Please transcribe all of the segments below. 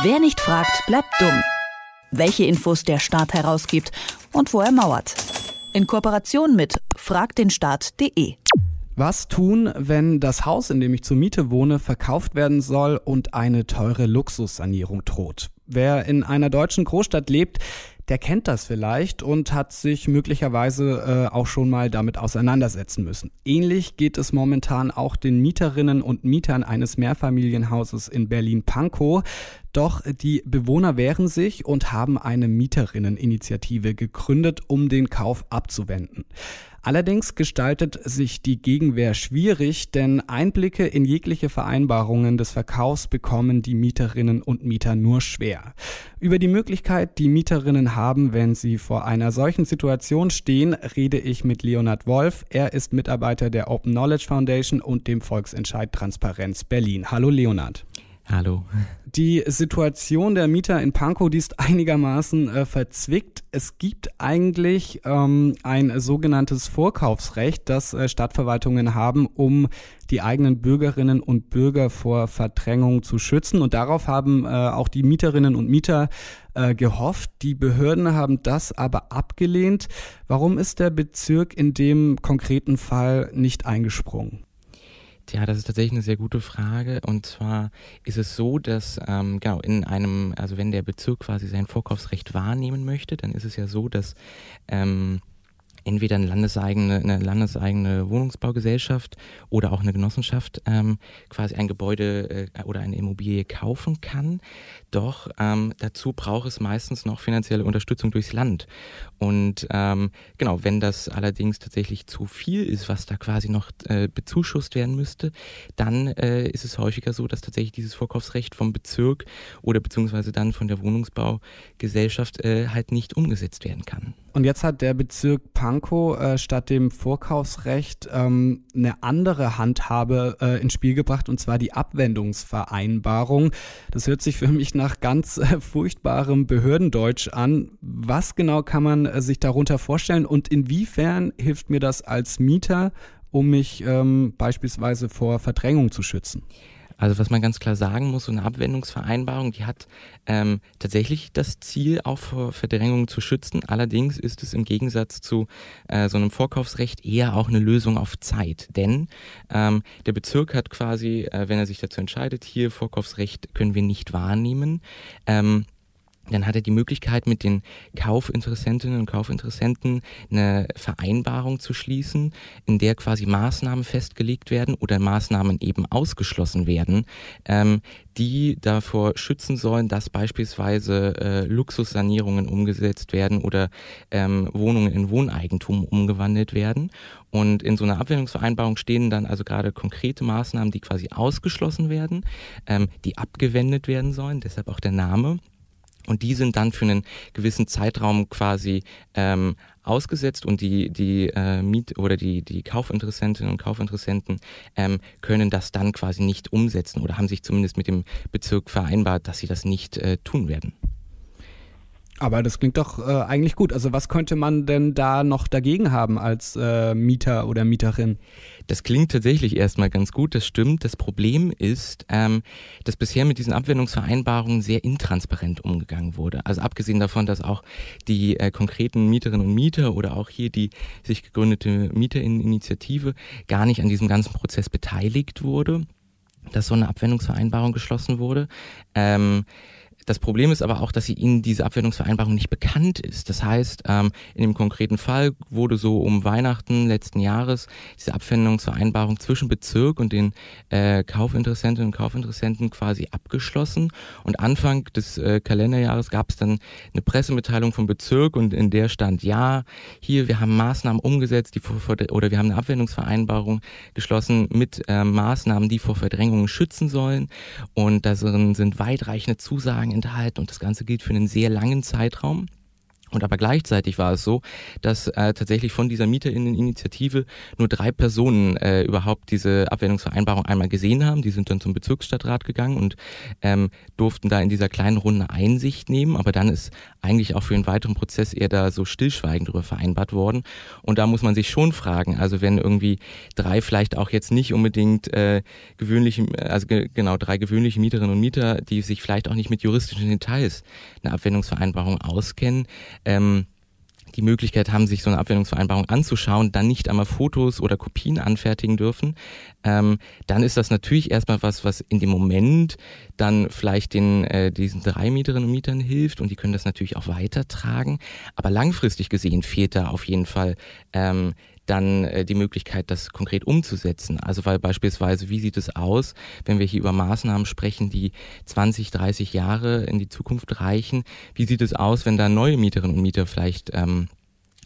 Wer nicht fragt, bleibt dumm. Welche Infos der Staat herausgibt und wo er mauert. In Kooperation mit fragdenstaat.de. Was tun, wenn das Haus, in dem ich zur Miete wohne, verkauft werden soll und eine teure Luxussanierung droht? Wer in einer deutschen Großstadt lebt, der kennt das vielleicht und hat sich möglicherweise äh, auch schon mal damit auseinandersetzen müssen. Ähnlich geht es momentan auch den Mieterinnen und Mietern eines Mehrfamilienhauses in Berlin-Pankow. Doch die Bewohner wehren sich und haben eine Mieterinneninitiative gegründet, um den Kauf abzuwenden. Allerdings gestaltet sich die Gegenwehr schwierig, denn Einblicke in jegliche Vereinbarungen des Verkaufs bekommen die Mieterinnen und Mieter nur schwer. Über die Möglichkeit, die Mieterinnen haben, wenn sie vor einer solchen Situation stehen, rede ich mit Leonard Wolf. Er ist Mitarbeiter der Open Knowledge Foundation und dem Volksentscheid Transparenz Berlin. Hallo Leonard. Hallo. Die Situation der Mieter in Pankow, die ist einigermaßen äh, verzwickt. Es gibt eigentlich ähm, ein sogenanntes Vorkaufsrecht, das äh, Stadtverwaltungen haben, um die eigenen Bürgerinnen und Bürger vor Verdrängung zu schützen. Und darauf haben äh, auch die Mieterinnen und Mieter äh, gehofft. Die Behörden haben das aber abgelehnt. Warum ist der Bezirk in dem konkreten Fall nicht eingesprungen? Ja, das ist tatsächlich eine sehr gute Frage. Und zwar ist es so, dass ähm, genau in einem, also wenn der Bezirk quasi sein Vorkaufsrecht wahrnehmen möchte, dann ist es ja so, dass ähm, entweder eine landeseigene, eine landeseigene Wohnungsbaugesellschaft oder auch eine Genossenschaft ähm, quasi ein Gebäude äh, oder eine Immobilie kaufen kann. Doch ähm, dazu braucht es meistens noch finanzielle Unterstützung durchs Land. Und ähm, genau, wenn das allerdings tatsächlich zu viel ist, was da quasi noch äh, bezuschusst werden müsste, dann äh, ist es häufiger so, dass tatsächlich dieses Vorkaufsrecht vom Bezirk oder beziehungsweise dann von der Wohnungsbaugesellschaft äh, halt nicht umgesetzt werden kann. Und jetzt hat der Bezirk Pankow äh, statt dem Vorkaufsrecht ähm, eine andere Handhabe äh, ins Spiel gebracht, und zwar die Abwendungsvereinbarung. Das hört sich für mich nach ganz äh, furchtbarem Behördendeutsch an. Was genau kann man äh, sich darunter vorstellen und inwiefern hilft mir das als Mieter, um mich ähm, beispielsweise vor Verdrängung zu schützen? Also was man ganz klar sagen muss, so eine Abwendungsvereinbarung, die hat ähm, tatsächlich das Ziel, auch vor Verdrängung zu schützen. Allerdings ist es im Gegensatz zu äh, so einem Vorkaufsrecht eher auch eine Lösung auf Zeit. Denn ähm, der Bezirk hat quasi, äh, wenn er sich dazu entscheidet, hier Vorkaufsrecht können wir nicht wahrnehmen, ähm, dann hat er die Möglichkeit, mit den Kaufinteressentinnen und Kaufinteressenten eine Vereinbarung zu schließen, in der quasi Maßnahmen festgelegt werden oder Maßnahmen eben ausgeschlossen werden, ähm, die davor schützen sollen, dass beispielsweise äh, Luxussanierungen umgesetzt werden oder ähm, Wohnungen in Wohneigentum umgewandelt werden. Und in so einer Abwendungsvereinbarung stehen dann also gerade konkrete Maßnahmen, die quasi ausgeschlossen werden, ähm, die abgewendet werden sollen, deshalb auch der Name. Und die sind dann für einen gewissen Zeitraum quasi ähm, ausgesetzt und die, die äh, Miet- oder die, die Kaufinteressentinnen und Kaufinteressenten ähm, können das dann quasi nicht umsetzen oder haben sich zumindest mit dem Bezirk vereinbart, dass sie das nicht äh, tun werden. Aber das klingt doch äh, eigentlich gut. Also was könnte man denn da noch dagegen haben als äh, Mieter oder Mieterin? Das klingt tatsächlich erstmal ganz gut, das stimmt. Das Problem ist, ähm, dass bisher mit diesen Abwendungsvereinbarungen sehr intransparent umgegangen wurde. Also abgesehen davon, dass auch die äh, konkreten Mieterinnen und Mieter oder auch hier die sich gegründete Mieterinneninitiative gar nicht an diesem ganzen Prozess beteiligt wurde, dass so eine Abwendungsvereinbarung geschlossen wurde. Ähm, das Problem ist aber auch, dass sie ihnen diese Abwendungsvereinbarung nicht bekannt ist. Das heißt, ähm, in dem konkreten Fall wurde so um Weihnachten letzten Jahres diese Abwendungsvereinbarung zwischen Bezirk und den äh, Kaufinteressentinnen und Kaufinteressenten quasi abgeschlossen. Und Anfang des äh, Kalenderjahres gab es dann eine Pressemitteilung vom Bezirk und in der stand, ja, hier, wir haben Maßnahmen umgesetzt, die vor, vor oder wir haben eine Abwendungsvereinbarung geschlossen mit äh, Maßnahmen, die vor Verdrängungen schützen sollen. Und da sind weitreichende Zusagen enthalten und das Ganze gilt für einen sehr langen Zeitraum. Und aber gleichzeitig war es so, dass äh, tatsächlich von dieser Mieterinneninitiative nur drei Personen äh, überhaupt diese Abwendungsvereinbarung einmal gesehen haben. Die sind dann zum Bezirksstadtrat gegangen und ähm, durften da in dieser kleinen Runde Einsicht nehmen. Aber dann ist eigentlich auch für den weiteren Prozess eher da so stillschweigend darüber vereinbart worden. Und da muss man sich schon fragen, also wenn irgendwie drei vielleicht auch jetzt nicht unbedingt äh, gewöhnliche, also ge genau drei gewöhnliche Mieterinnen und Mieter, die sich vielleicht auch nicht mit juristischen Details einer Abwendungsvereinbarung auskennen, ähm, die Möglichkeit haben, sich so eine Abwendungsvereinbarung anzuschauen, dann nicht einmal Fotos oder Kopien anfertigen dürfen, ähm, dann ist das natürlich erstmal was, was in dem Moment dann vielleicht den äh, diesen drei Mieterinnen und Mietern hilft und die können das natürlich auch weitertragen. Aber langfristig gesehen fehlt da auf jeden Fall ähm, dann äh, die Möglichkeit, das konkret umzusetzen. Also weil beispielsweise, wie sieht es aus, wenn wir hier über Maßnahmen sprechen, die 20, 30 Jahre in die Zukunft reichen? Wie sieht es aus, wenn da neue Mieterinnen und Mieter vielleicht ähm,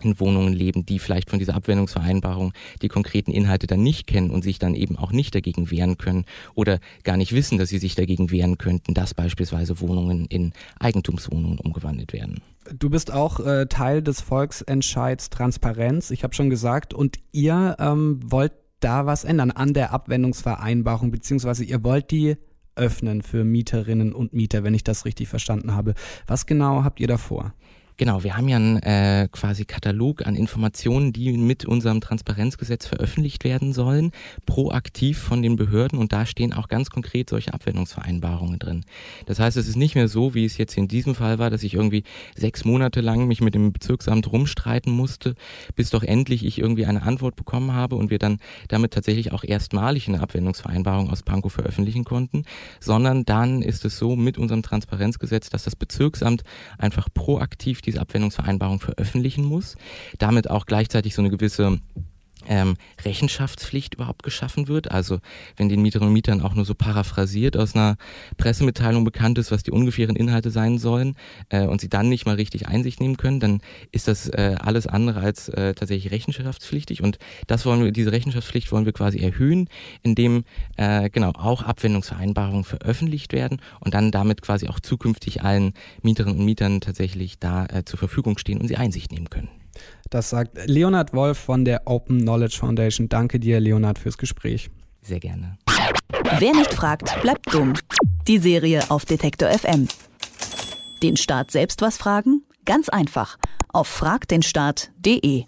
in Wohnungen leben, die vielleicht von dieser Abwendungsvereinbarung die konkreten Inhalte dann nicht kennen und sich dann eben auch nicht dagegen wehren können oder gar nicht wissen, dass sie sich dagegen wehren könnten, dass beispielsweise Wohnungen in Eigentumswohnungen umgewandelt werden. Du bist auch äh, Teil des Volksentscheids Transparenz, ich habe schon gesagt, und ihr ähm, wollt da was ändern an der Abwendungsvereinbarung, beziehungsweise ihr wollt die öffnen für Mieterinnen und Mieter, wenn ich das richtig verstanden habe. Was genau habt ihr da vor? Genau, wir haben ja einen äh, quasi Katalog an Informationen, die mit unserem Transparenzgesetz veröffentlicht werden sollen, proaktiv von den Behörden und da stehen auch ganz konkret solche Abwendungsvereinbarungen drin. Das heißt, es ist nicht mehr so, wie es jetzt in diesem Fall war, dass ich irgendwie sechs Monate lang mich mit dem Bezirksamt rumstreiten musste, bis doch endlich ich irgendwie eine Antwort bekommen habe und wir dann damit tatsächlich auch erstmalig eine Abwendungsvereinbarung aus Pankow veröffentlichen konnten, sondern dann ist es so mit unserem Transparenzgesetz, dass das Bezirksamt einfach proaktiv diese Abwendungsvereinbarung veröffentlichen muss, damit auch gleichzeitig so eine gewisse ähm, Rechenschaftspflicht überhaupt geschaffen wird. Also wenn den Mieterinnen und Mietern auch nur so paraphrasiert aus einer Pressemitteilung bekannt ist, was die ungefähren Inhalte sein sollen äh, und sie dann nicht mal richtig Einsicht nehmen können, dann ist das äh, alles andere als äh, tatsächlich rechenschaftspflichtig und das wollen wir, diese Rechenschaftspflicht wollen wir quasi erhöhen, indem äh, genau auch Abwendungsvereinbarungen veröffentlicht werden und dann damit quasi auch zukünftig allen Mieterinnen und Mietern tatsächlich da äh, zur Verfügung stehen und sie Einsicht nehmen können. Das sagt Leonhard Wolf von der Open Knowledge Foundation. Danke dir, Leonhard, fürs Gespräch. Sehr gerne. Wer nicht fragt, bleibt dumm. Die Serie auf Detektor FM. Den Staat selbst was fragen? Ganz einfach. Auf fragdenstaat.de.